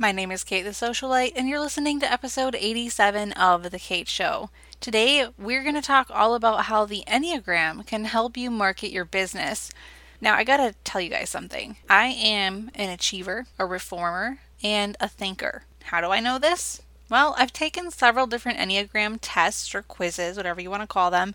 My name is Kate the Socialite, and you're listening to episode 87 of The Kate Show. Today, we're going to talk all about how the Enneagram can help you market your business. Now, I got to tell you guys something. I am an achiever, a reformer, and a thinker. How do I know this? Well, I've taken several different Enneagram tests or quizzes, whatever you want to call them,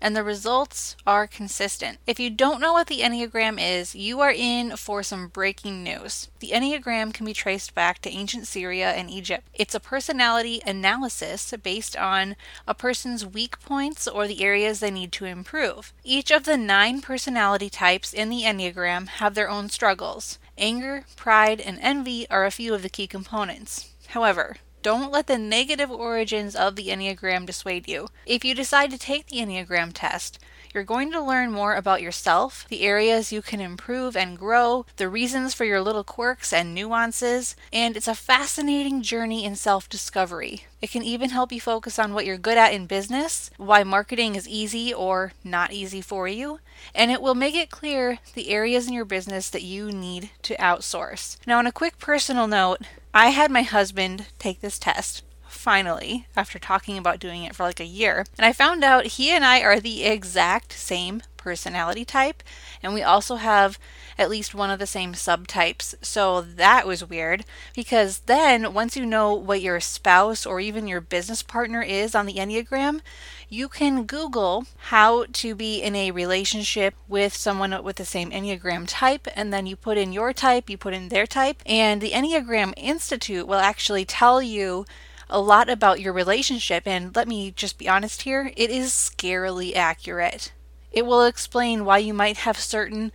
and the results are consistent. If you don't know what the Enneagram is, you are in for some breaking news. The Enneagram can be traced back to ancient Syria and Egypt. It's a personality analysis based on a person's weak points or the areas they need to improve. Each of the nine personality types in the Enneagram have their own struggles. Anger, pride, and envy are a few of the key components. However, don't let the negative origins of the Enneagram dissuade you. If you decide to take the Enneagram test, you're going to learn more about yourself, the areas you can improve and grow, the reasons for your little quirks and nuances, and it's a fascinating journey in self discovery. It can even help you focus on what you're good at in business, why marketing is easy or not easy for you, and it will make it clear the areas in your business that you need to outsource. Now, on a quick personal note, I had my husband take this test finally after talking about doing it for like a year, and I found out he and I are the exact same personality type, and we also have at least one of the same subtypes. So that was weird because then once you know what your spouse or even your business partner is on the Enneagram, you can Google how to be in a relationship with someone with the same Enneagram type, and then you put in your type, you put in their type, and the Enneagram Institute will actually tell you a lot about your relationship. And let me just be honest here, it is scarily accurate. It will explain why you might have certain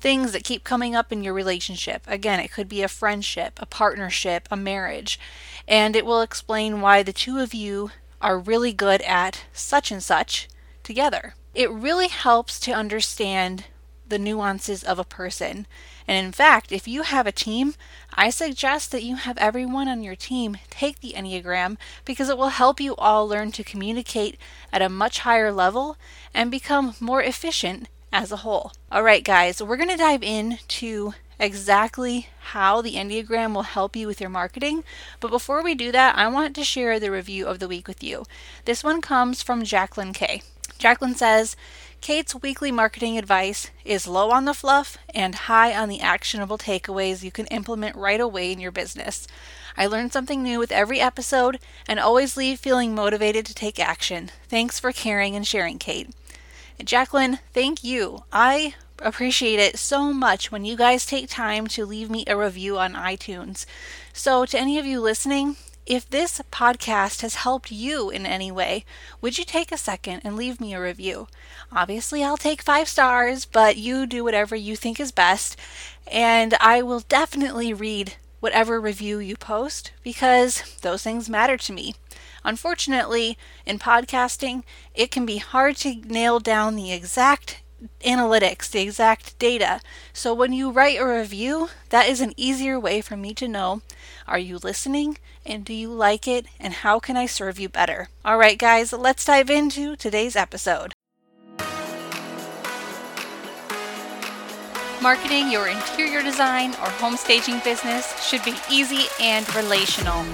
things that keep coming up in your relationship. Again, it could be a friendship, a partnership, a marriage, and it will explain why the two of you are really good at such and such together. It really helps to understand the nuances of a person. And in fact, if you have a team, I suggest that you have everyone on your team take the Enneagram because it will help you all learn to communicate at a much higher level and become more efficient as a whole. All right, guys, we're going to dive into exactly how the Enneagram will help you with your marketing. But before we do that, I want to share the review of the week with you. This one comes from Jacqueline K. Jacqueline says, Kate's weekly marketing advice is low on the fluff and high on the actionable takeaways you can implement right away in your business. I learn something new with every episode and always leave feeling motivated to take action. Thanks for caring and sharing, Kate. Jacqueline, thank you. I appreciate it so much when you guys take time to leave me a review on iTunes. So, to any of you listening, if this podcast has helped you in any way, would you take a second and leave me a review? Obviously, I'll take five stars, but you do whatever you think is best, and I will definitely read whatever review you post because those things matter to me. Unfortunately, in podcasting, it can be hard to nail down the exact analytics, the exact data. So when you write a review, that is an easier way for me to know are you listening and do you like it and how can I serve you better? All right, guys, let's dive into today's episode. Marketing your interior design or home staging business should be easy and relational.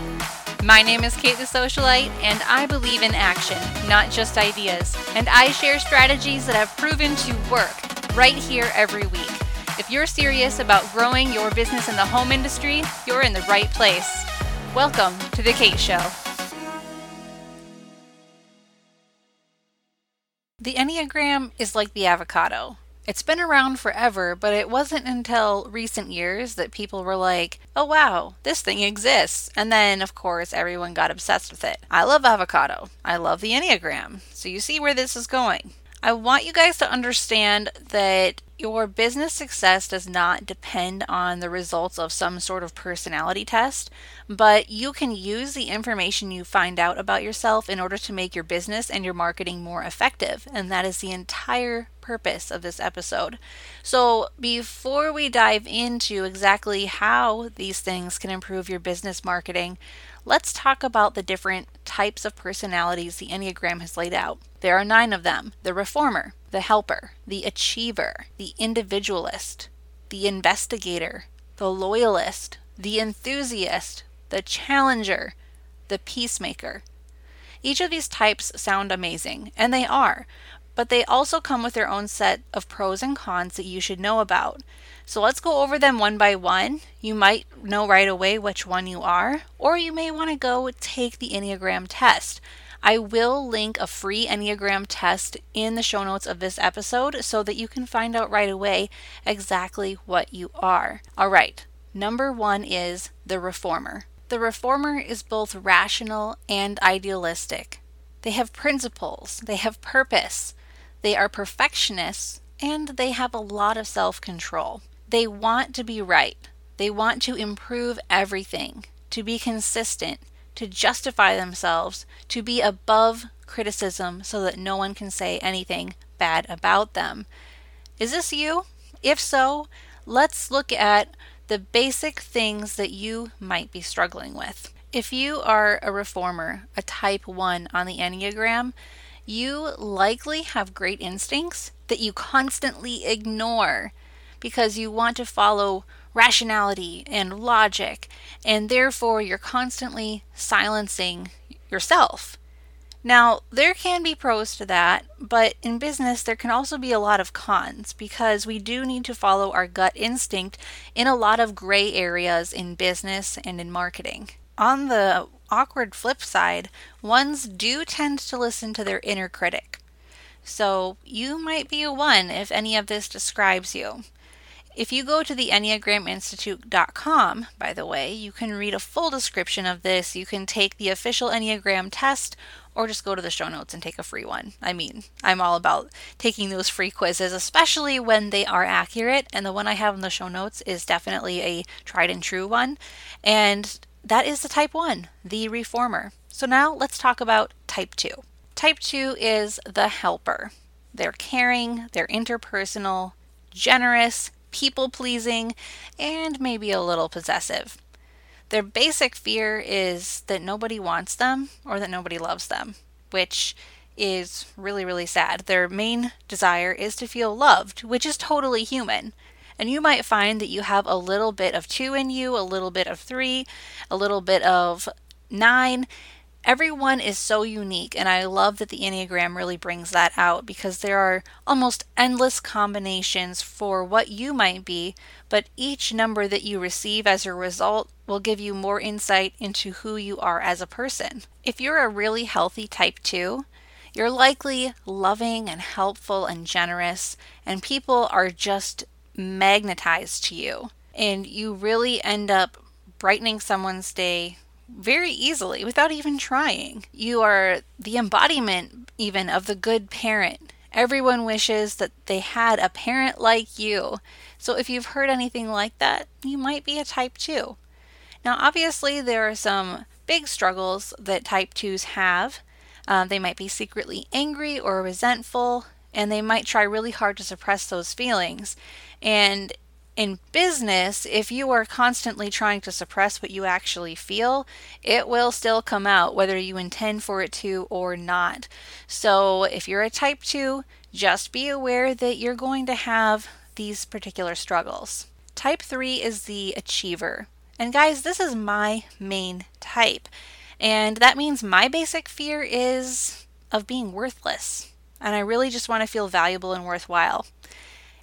My name is Kate the Socialite, and I believe in action, not just ideas. And I share strategies that have proven to work right here every week. If you're serious about growing your business in the home industry, you're in the right place. Welcome to The Kate Show. The Enneagram is like the avocado. It's been around forever, but it wasn't until recent years that people were like, oh wow, this thing exists. And then, of course, everyone got obsessed with it. I love avocado. I love the Enneagram. So you see where this is going. I want you guys to understand that your business success does not depend on the results of some sort of personality test, but you can use the information you find out about yourself in order to make your business and your marketing more effective. And that is the entire purpose of this episode. So, before we dive into exactly how these things can improve your business marketing, let's talk about the different types of personalities the Enneagram has laid out. There are nine of them the reformer, the helper, the achiever, the individualist, the investigator, the loyalist, the enthusiast, the challenger, the peacemaker. Each of these types sound amazing, and they are, but they also come with their own set of pros and cons that you should know about. So let's go over them one by one. You might know right away which one you are, or you may want to go take the Enneagram test. I will link a free Enneagram test in the show notes of this episode so that you can find out right away exactly what you are. All right, number one is the reformer. The reformer is both rational and idealistic. They have principles, they have purpose, they are perfectionists, and they have a lot of self control. They want to be right, they want to improve everything, to be consistent, to justify themselves, to be above criticism so that no one can say anything bad about them. Is this you? If so, let's look at the basic things that you might be struggling with. If you are a reformer, a type 1 on the Enneagram, you likely have great instincts that you constantly ignore because you want to follow rationality and logic, and therefore you're constantly silencing yourself. Now, there can be pros to that, but in business, there can also be a lot of cons because we do need to follow our gut instinct in a lot of gray areas in business and in marketing. On the awkward flip side, ones do tend to listen to their inner critic. So, you might be a one if any of this describes you. If you go to the EnneagramInstitute.com, by the way, you can read a full description of this. You can take the official Enneagram test or just go to the show notes and take a free one. I mean, I'm all about taking those free quizzes, especially when they are accurate. And the one I have in the show notes is definitely a tried and true one. And that is the type 1, the reformer. So now let's talk about type 2. Type 2 is the helper. They're caring, they're interpersonal, generous, people pleasing, and maybe a little possessive. Their basic fear is that nobody wants them or that nobody loves them, which is really, really sad. Their main desire is to feel loved, which is totally human. And you might find that you have a little bit of two in you, a little bit of three, a little bit of nine, Everyone is so unique, and I love that the Enneagram really brings that out because there are almost endless combinations for what you might be, but each number that you receive as a result will give you more insight into who you are as a person. If you're a really healthy type 2, you're likely loving and helpful and generous, and people are just magnetized to you. And you really end up brightening someone's day very easily without even trying. You are the embodiment, even, of the good parent. Everyone wishes that they had a parent like you. So if you've heard anything like that, you might be a type 2. Now, obviously, there are some big struggles that type 2s have. Um, they might be secretly angry or resentful, and they might try really hard to suppress those feelings. And in business, if you are constantly trying to suppress what you actually feel, it will still come out whether you intend for it to or not. So, if you're a type 2, just be aware that you're going to have these particular struggles. Type 3 is the achiever. And guys, this is my main type. And that means my basic fear is of being worthless. And I really just want to feel valuable and worthwhile.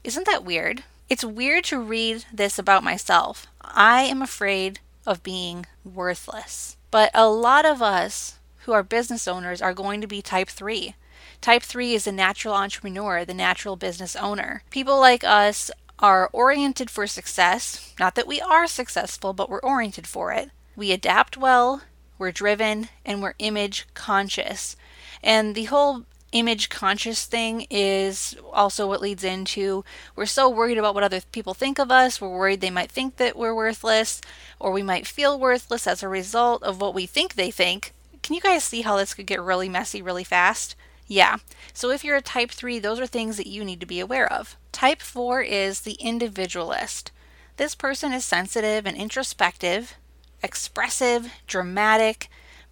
Isn't that weird? It's weird to read this about myself. I am afraid of being worthless. But a lot of us who are business owners are going to be type 3. Type 3 is the natural entrepreneur, the natural business owner. People like us are oriented for success. Not that we are successful, but we're oriented for it. We adapt well, we're driven, and we're image conscious. And the whole image conscious thing is also what leads into we're so worried about what other people think of us. We're worried they might think that we're worthless, or we might feel worthless as a result of what we think they think. Can you guys see how this could get really messy really fast? Yeah. So if you're a type 3, those are things that you need to be aware of. Type 4 is the individualist. This person is sensitive and introspective, expressive, dramatic,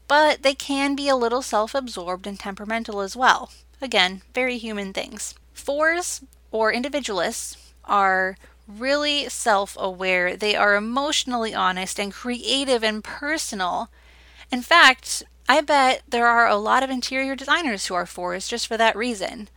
but they can be a little self absorbed and temperamental as well. Again, very human things. Fours or individualists are really self aware, they are emotionally honest and creative and personal. In fact, I bet there are a lot of interior designers who are fours just for that reason.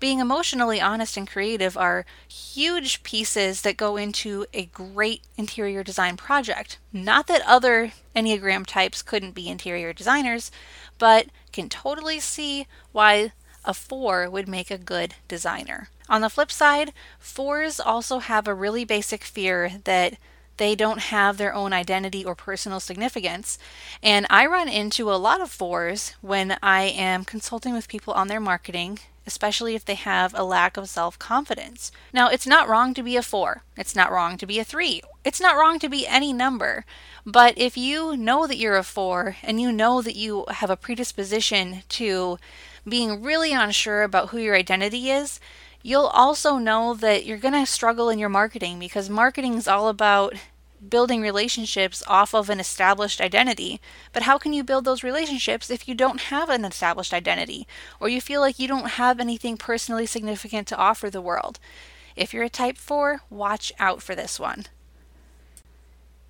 Being emotionally honest and creative are huge pieces that go into a great interior design project. Not that other Enneagram types couldn't be interior designers, but can totally see why a four would make a good designer. On the flip side, fours also have a really basic fear that they don't have their own identity or personal significance. And I run into a lot of fours when I am consulting with people on their marketing, especially if they have a lack of self confidence. Now, it's not wrong to be a four, it's not wrong to be a three, it's not wrong to be any number. But if you know that you're a four and you know that you have a predisposition to being really unsure about who your identity is, you'll also know that you're going to struggle in your marketing because marketing is all about building relationships off of an established identity. But how can you build those relationships if you don't have an established identity or you feel like you don't have anything personally significant to offer the world? If you're a type 4, watch out for this one.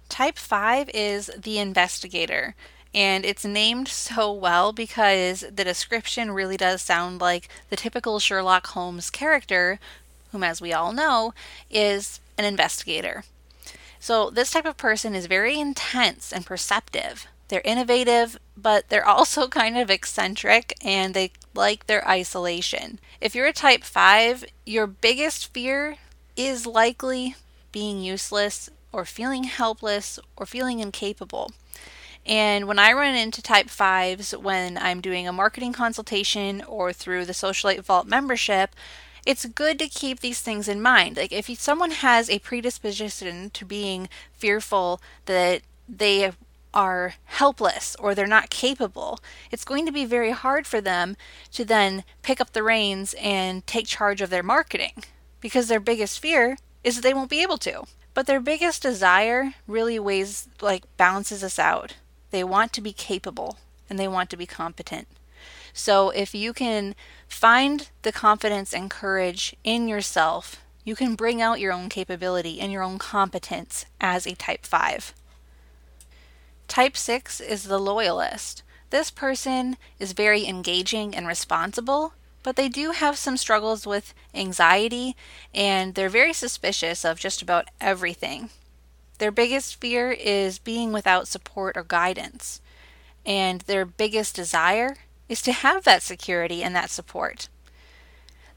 Type 5 is the investigator. And it's named so well because the description really does sound like the typical Sherlock Holmes character, whom, as we all know, is an investigator. So, this type of person is very intense and perceptive. They're innovative, but they're also kind of eccentric and they like their isolation. If you're a type 5, your biggest fear is likely being useless or feeling helpless or feeling incapable. And when I run into type 5s when I'm doing a marketing consultation or through the Socialite Vault membership, it's good to keep these things in mind. Like if someone has a predisposition to being fearful that they are helpless or they're not capable, it's going to be very hard for them to then pick up the reins and take charge of their marketing because their biggest fear is that they won't be able to. But their biggest desire really weighs like balances us out. They want to be capable and they want to be competent. So if you can find the confidence and courage in yourself, you can bring out your own capability and your own competence as a type 5. Type 6 is the loyalist. This person is very engaging and responsible, but they do have some struggles with anxiety and they're very suspicious of just about everything. Their biggest fear is being without support or guidance. And their biggest desire is to have that security and that support.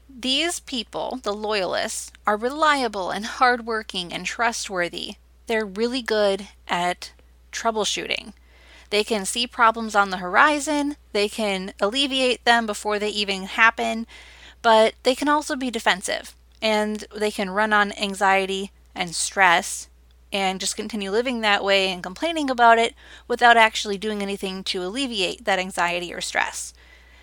These people, the loyalists, are reliable and hardworking and trustworthy. They're really good at troubleshooting. They can see problems on the horizon, they can alleviate them before they even happen, but they can also be defensive and they can run on anxiety and stress and just continue living that way and complaining about it without actually doing anything to alleviate that anxiety or stress.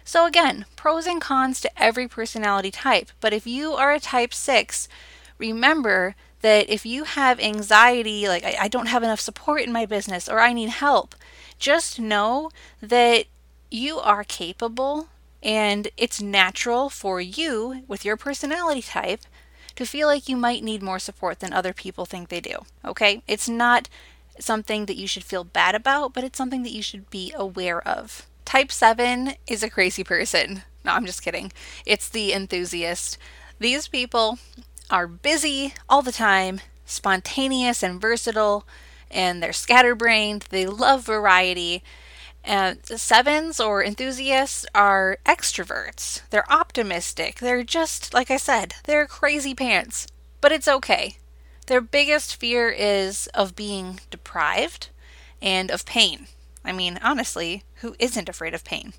So, again, pros and cons to every personality type. But if you are a type 6, remember that if you have anxiety, like I, I, don't have enough support in my business or I need help, just know that you are capable and it's natural for you with your personality type to feel like you might need more support than other people think they do. Okay? It's not something that you should feel bad about, but it's something that you should be aware of. Type 7 is a crazy person. No, I'm just kidding. It's the enthusiast. These people are busy all the time, spontaneous and versatile, and they're scatterbrained. They love variety. And sevens or enthusiasts are extroverts. They're optimistic. They're just, like I said, they're crazy pants. But it's okay. Their biggest fear is of being deprived and of pain. I mean, honestly, who isn't afraid of pain?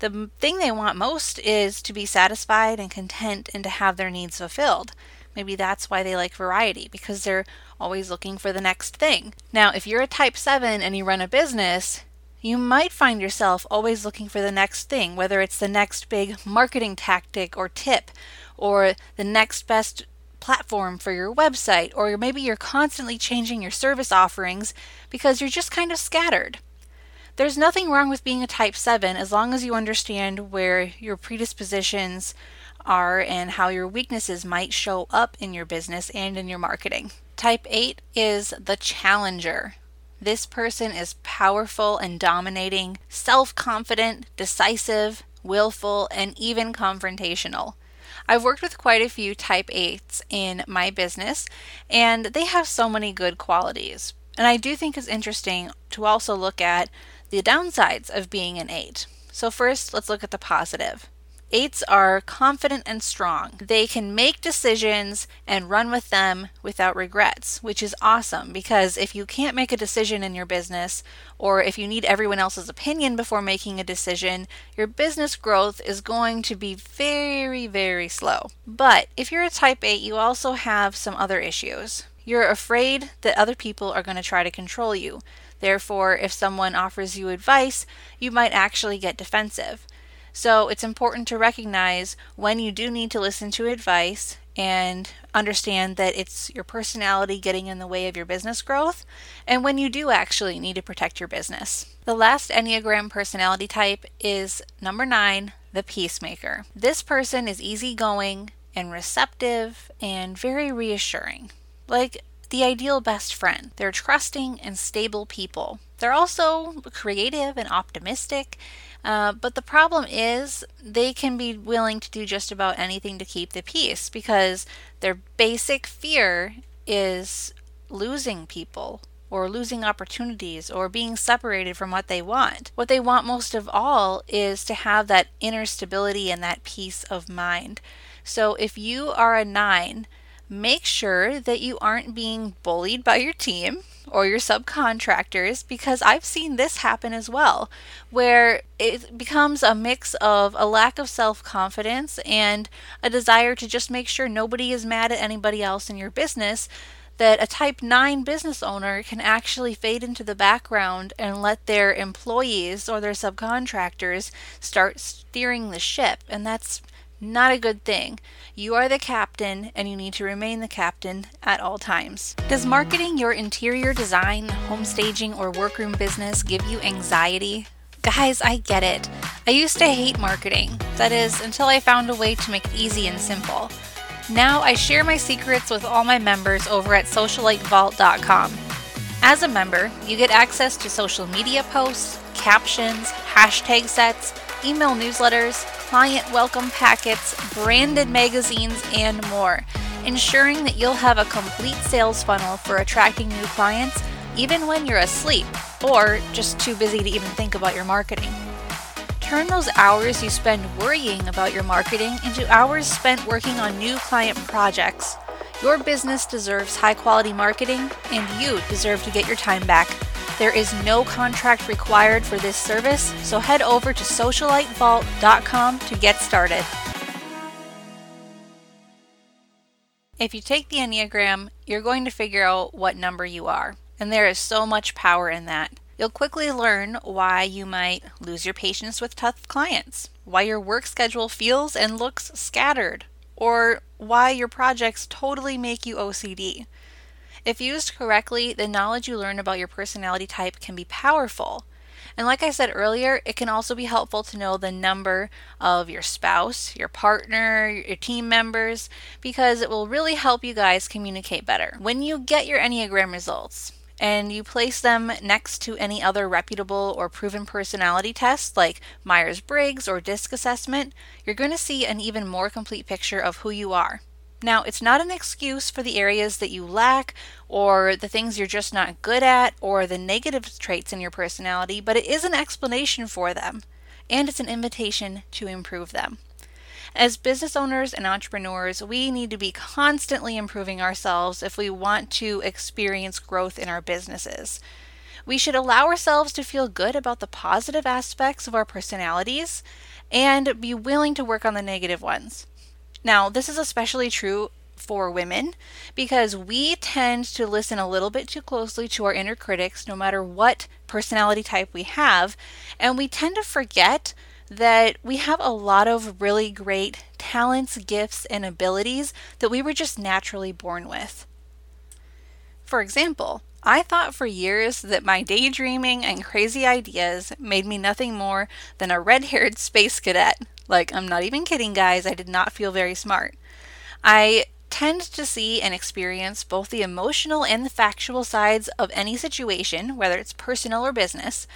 The thing they want most is to be satisfied and content and to have their needs fulfilled. Maybe that's why they like variety, because they're always looking for the next thing. Now, if you're a type 7 and you run a business, you might find yourself always looking for the next thing, whether it's the next big marketing tactic or tip, or the next best platform for your website, or maybe you're constantly changing your service offerings because you're just kind of scattered. There's nothing wrong with being a type 7 as long as you understand where your predispositions are and how your weaknesses might show up in your business and in your marketing. Type 8 is the challenger. This person is powerful and dominating, self confident, decisive, willful, and even confrontational. I've worked with quite a few type 8s in my business, and they have so many good qualities. And I do think it's interesting to also look at the downsides of being an 8. So, first, let's look at the positive. Eights are confident and strong. They can make decisions and run with them without regrets, which is awesome because if you can't make a decision in your business or if you need everyone else's opinion before making a decision, your business growth is going to be very, very slow. But if you're a type 8, you also have some other issues. You're afraid that other people are going to try to control you. Therefore, if someone offers you advice, you might actually get defensive. So it's important to recognize when you do need to listen to advice and understand that it's your personality getting in the way of your business growth, and when you do actually need to protect your business. The last Enneagram personality type is number nine, the peacemaker. This person is easygoing and receptive and very reassuring. Like the ideal best friend. They're trusting and stable people. They're also creative and optimistic uh, but the problem is, they can be willing to do just about anything to keep the peace because their basic fear is losing people or losing opportunities or being separated from what they want. What they want most of all is to have that inner stability and that peace of mind. So if you are a nine, make sure that you aren't being bullied by your team or your subcontractors because I've seen this happen as well, where it becomes a mix of a lack of self confidence and a desire to just make sure nobody is mad at anybody else in your business. That a type 9 business owner can actually fade into the background and let their employees or their subcontractors start steering the ship. And that's not a good thing. You are the captain and you need to remain the captain at all times. Does marketing your interior design, home staging, or workroom business give you anxiety? Guys, I get it. I used to hate marketing. That is, until I found a way to make it easy and simple. Now I share my secrets with all my members over at socialitevault.com. As a member, you get access to social media posts, captions, hashtag sets, email newsletters, client welcome packets, branded magazines, and more, ensuring that you'll have a complete sales funnel for attracting new clients even when you're asleep or just too busy to even think about your marketing. Turn those hours you spend worrying about your marketing into hours spent working on new client projects. Your business deserves high quality marketing, and you deserve to get your time back. There is no contract required for this service, so head over to socialitevault.com to get started. If you take the Enneagram, you're going to figure out what number you are, and there is so much power in that. You'll quickly learn why you might lose your patience with tough clients, why your work schedule feels and looks scattered, or why your projects totally make you OCD. If used correctly, the knowledge you learn about your personality type can be powerful. And like I said earlier, it can also be helpful to know the number of your spouse, your partner, your team members, because it will really help you guys communicate better. When you get your Enneagram results, and you place them next to any other reputable or proven personality test like Myers Briggs or DISC assessment, you're going to see an even more complete picture of who you are. Now, it's not an excuse for the areas that you lack or the things you're just not good at or the negative traits in your personality, but it is an explanation for them and it's an invitation to improve them. As business owners and entrepreneurs, we need to be constantly improving ourselves if we want to experience growth in our businesses. We should allow ourselves to feel good about the positive aspects of our personalities and be willing to work on the negative ones. Now, this is especially true for women because we tend to listen a little bit too closely to our inner critics no matter what personality type we have, and we tend to forget that we have a lot of really great talents, gifts, and abilities that we were just naturally born with. For example, I thought for years that my daydreaming and crazy ideas made me nothing more than a red haired space cadet Like, I'm not even kidding, guys. I did not feel very smart. I tend to see and experience both the emotional and the factual sides of any situation, whether it's personal or business.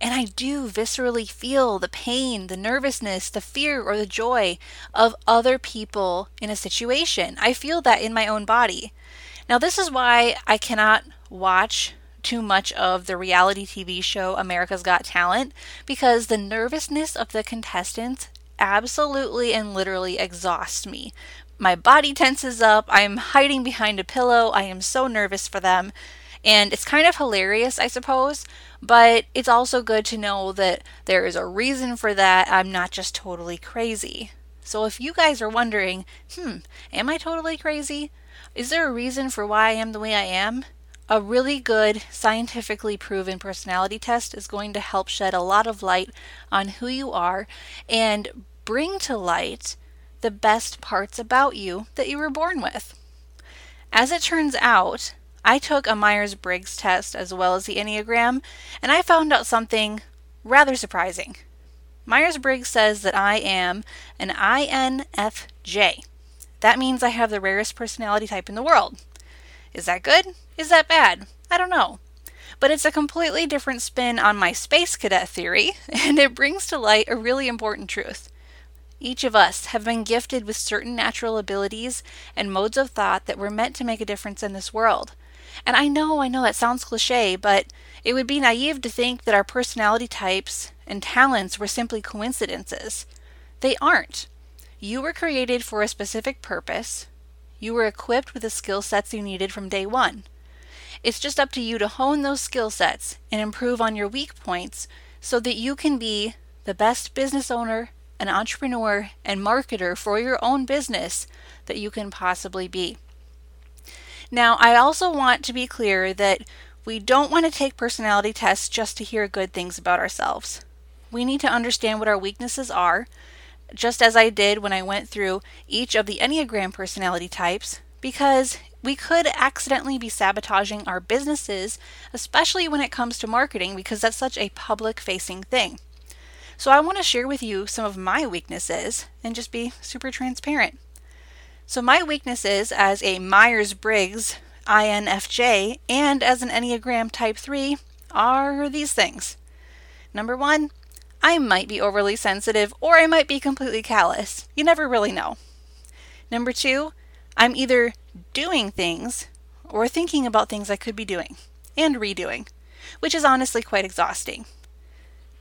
And I do viscerally feel the pain, the nervousness, the fear, or the joy of other people in a situation. I feel that in my own body. Now, this is why I cannot watch too much of the reality TV show America's Got Talent because the nervousness of the contestants absolutely and literally exhaust me. My body tenses up. I am hiding behind a pillow. I am so nervous for them. And it's kind of hilarious, I suppose, but it's also good to know that there is a reason for that. I'm not just totally crazy. So if you guys are wondering, hmm, am I totally crazy? Is there a reason for why I am the way I am? A really good, scientifically proven personality test is going to help shed a lot of light on who you are and bring to light the best parts about you that you were born with. As it turns out, I took a Myers Briggs test as well as the Enneagram, and I found out something rather surprising. Myers Briggs says that I am an INFJ. That means I have the rarest personality type in the world. Is that good? Is that bad? I don't know. But it's a completely different spin on my space cadet theory, and it brings to light a really important truth. Each of us have been gifted with certain natural abilities and modes of thought that were meant to make a difference in this world. And I know, I know that sounds cliche, but it would be naive to think that our personality types and talents were simply coincidences. They aren't. You were created for a specific purpose. You were equipped with the skill sets you needed from day one. It's just up to you to hone those skill sets and improve on your weak points so that you can be the best business owner, an entrepreneur, and marketer for your own business that you can possibly be. Now, I also want to be clear that we don't want to take personality tests just to hear good things about ourselves. We need to understand what our weaknesses are, just as I did when I went through each of the Enneagram personality types, because we could accidentally be sabotaging our businesses, especially when it comes to marketing, because that's such a public facing thing. So, I want to share with you some of my weaknesses and just be super transparent. So, my weaknesses as a Myers Briggs INFJ and as an Enneagram Type 3 are these things. Number one, I might be overly sensitive or I might be completely callous. You never really know. Number two, I'm either doing things or thinking about things I could be doing and redoing, which is honestly quite exhausting.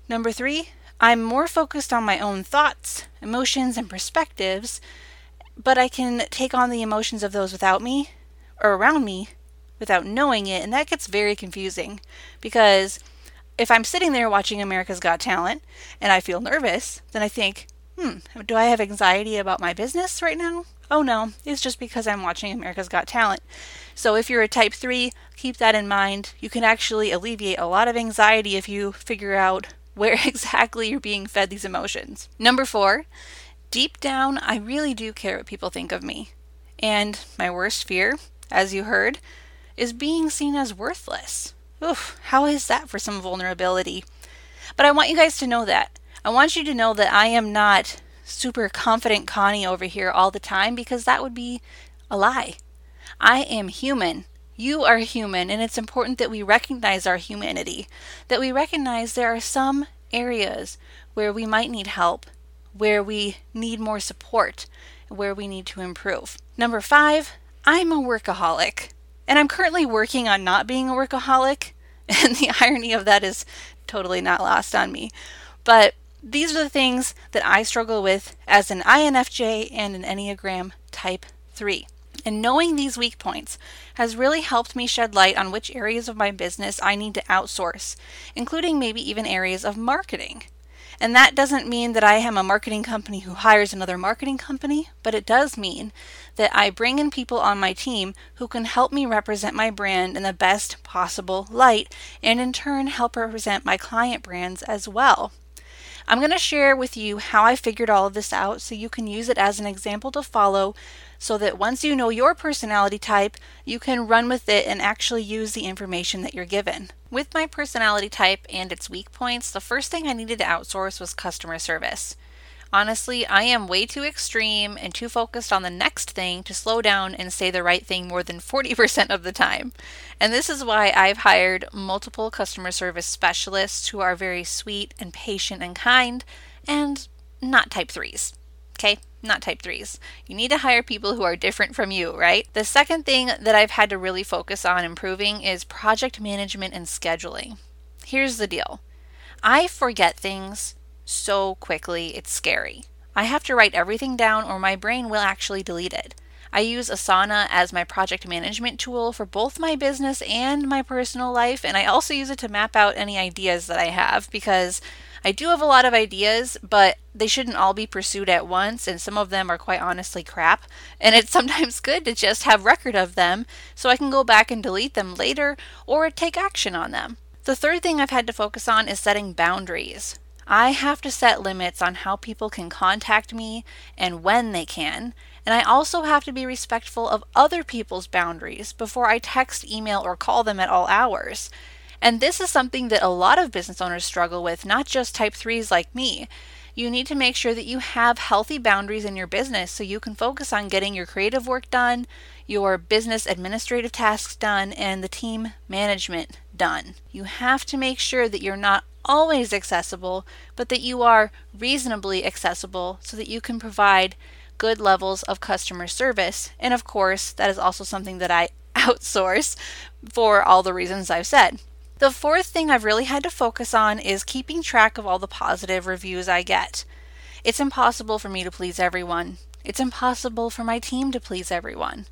Number three, I'm more focused on my own thoughts, emotions, and perspectives but I can take on the emotions of those without me or around me without knowing it. And that gets very confusing because if I'm sitting there watching America's Got Talent and I feel nervous, then I think, hmm, do I have anxiety about my business right now? Oh no, it's just because I'm watching America's Got Talent. So if you're a type 3, keep that in mind. You can actually alleviate a lot of anxiety if you figure out where exactly you're being fed these emotions. Number 4 Deep down, I really do care what people think of me. And my worst fear, as you heard, is being seen as worthless. Oof, how is that for some vulnerability? But I want you guys to know that. I want you to know that I am not super confident Connie over here all the time because that would be a lie. I am human. You are human, and it's important that we recognize our humanity, that we recognize there are some areas where we might need help, where we need more support, where we need to improve. Number five, I'm a workaholic. And I'm currently working on not being a workaholic. And the irony of that is totally not lost on me. But these are the things that I struggle with as an INFJ and an Enneagram Type 3. And knowing these weak points has really helped me shed light on which areas of my business I need to outsource, including maybe even areas of marketing. And that doesn't mean that I am a marketing company who hires another marketing company, but it does mean that I bring in people on my team who can help me represent my brand in the best possible light and in turn help represent my client brands as well. I'm going to share with you how I figured all of this out so you can use it as an example to follow so that once you know your personality type, you can run with it and actually use the information that you're given. With my personality type and its weak points, the first thing I needed to outsource was customer service. Honestly, I am way too extreme and too focused on the next thing to slow down and say the right thing more than 40% of the time. And this is why I've hired multiple customer service specialists who are very sweet and patient and kind and not type 3s. Okay? Not type 3s. You need to hire people who are different from you, right? The second thing that I've had to really focus on improving is project management and scheduling. Here's the deal I forget things so quickly, it's scary. I have to write everything down or my brain will actually delete it. I use Asana as my project management tool for both my business and my personal life, and I also use it to map out any ideas that I have because I do have a lot of ideas, but they shouldn't all be pursued at once, and some of them are quite honestly crap. And it's sometimes good to just have record of them so I can go back and delete them later or take action on them. The third thing I've had to focus on is setting boundaries. I have to set limits on how people can contact me and when they can, and I also have to be respectful of other people's boundaries before I text, email, or call them at all hours. And this is something that a lot of business owners struggle with, not just type 3s like me. You need to make sure that you have healthy boundaries in your business so you can focus on getting your creative work done, your business administrative tasks done, and the team management done. You have to make sure that you're not always accessible, but that you are reasonably accessible so that you can provide good levels of customer service. And of course, that is also something that I outsource for all the reasons I've said. The fourth thing I've really had to focus on is keeping track of all the positive reviews I get. It's impossible for me to please everyone. It's impossible for my team to please everyone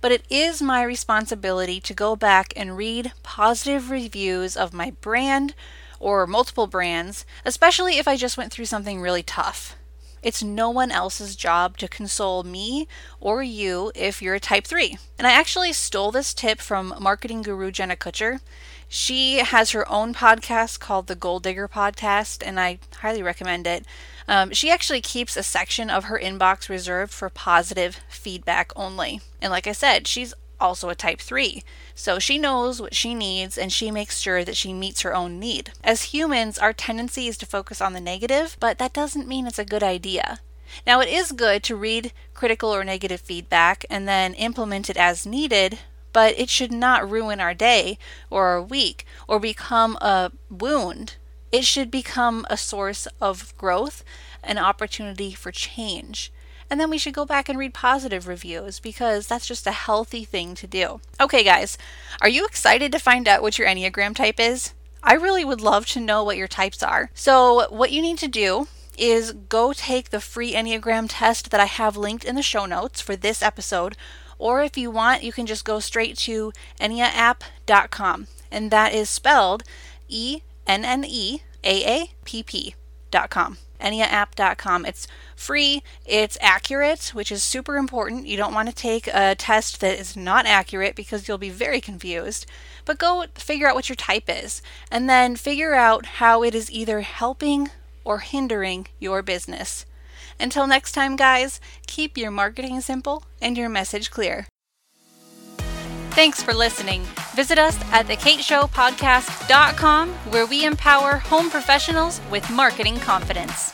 but it is my responsibility to go back and read positive reviews of my brand or multiple brands, especially if I just went through something really tough. It's no one else's job to console me or you if you're a type 3. And I actually stole this tip from marketing guru Jenna Kutcher. She has her own podcast called the Goal Digger Podcast, and I highly recommend it. Um, she actually keeps a section of her inbox reserved for positive feedback only. And like I said, she's also a type 3. So she knows what she needs and she makes sure that she meets her own need. As humans, our tendency is to focus on the negative, but that doesn't mean it's a good idea. Now, it is good to read critical or negative feedback and then implement it as needed, but it should not ruin our day or our week or become a wound. It should become a source of growth, an opportunity for change. And then we should go back and read positive reviews because that's just a healthy thing to do. Okay, guys, are you excited to find out what your Enneagram type is? I really would love to know what your types are. So, what you need to do is go take the free Enneagram test that I have linked in the show notes for this episode. Or if you want, you can just go straight to enneaapp.com. And that is spelled E N N E A A P P.com enneaapp.com. It's free, it's accurate, which is super important. You don't want to take a test that is not accurate because you'll be very confused. But go figure out what your type is and then figure out how it is either helping or hindering your business. Until next time, guys, keep your marketing simple and your message clear. Thanks for listening. Visit us at thekateshowpodcast.com where we empower home professionals with marketing confidence.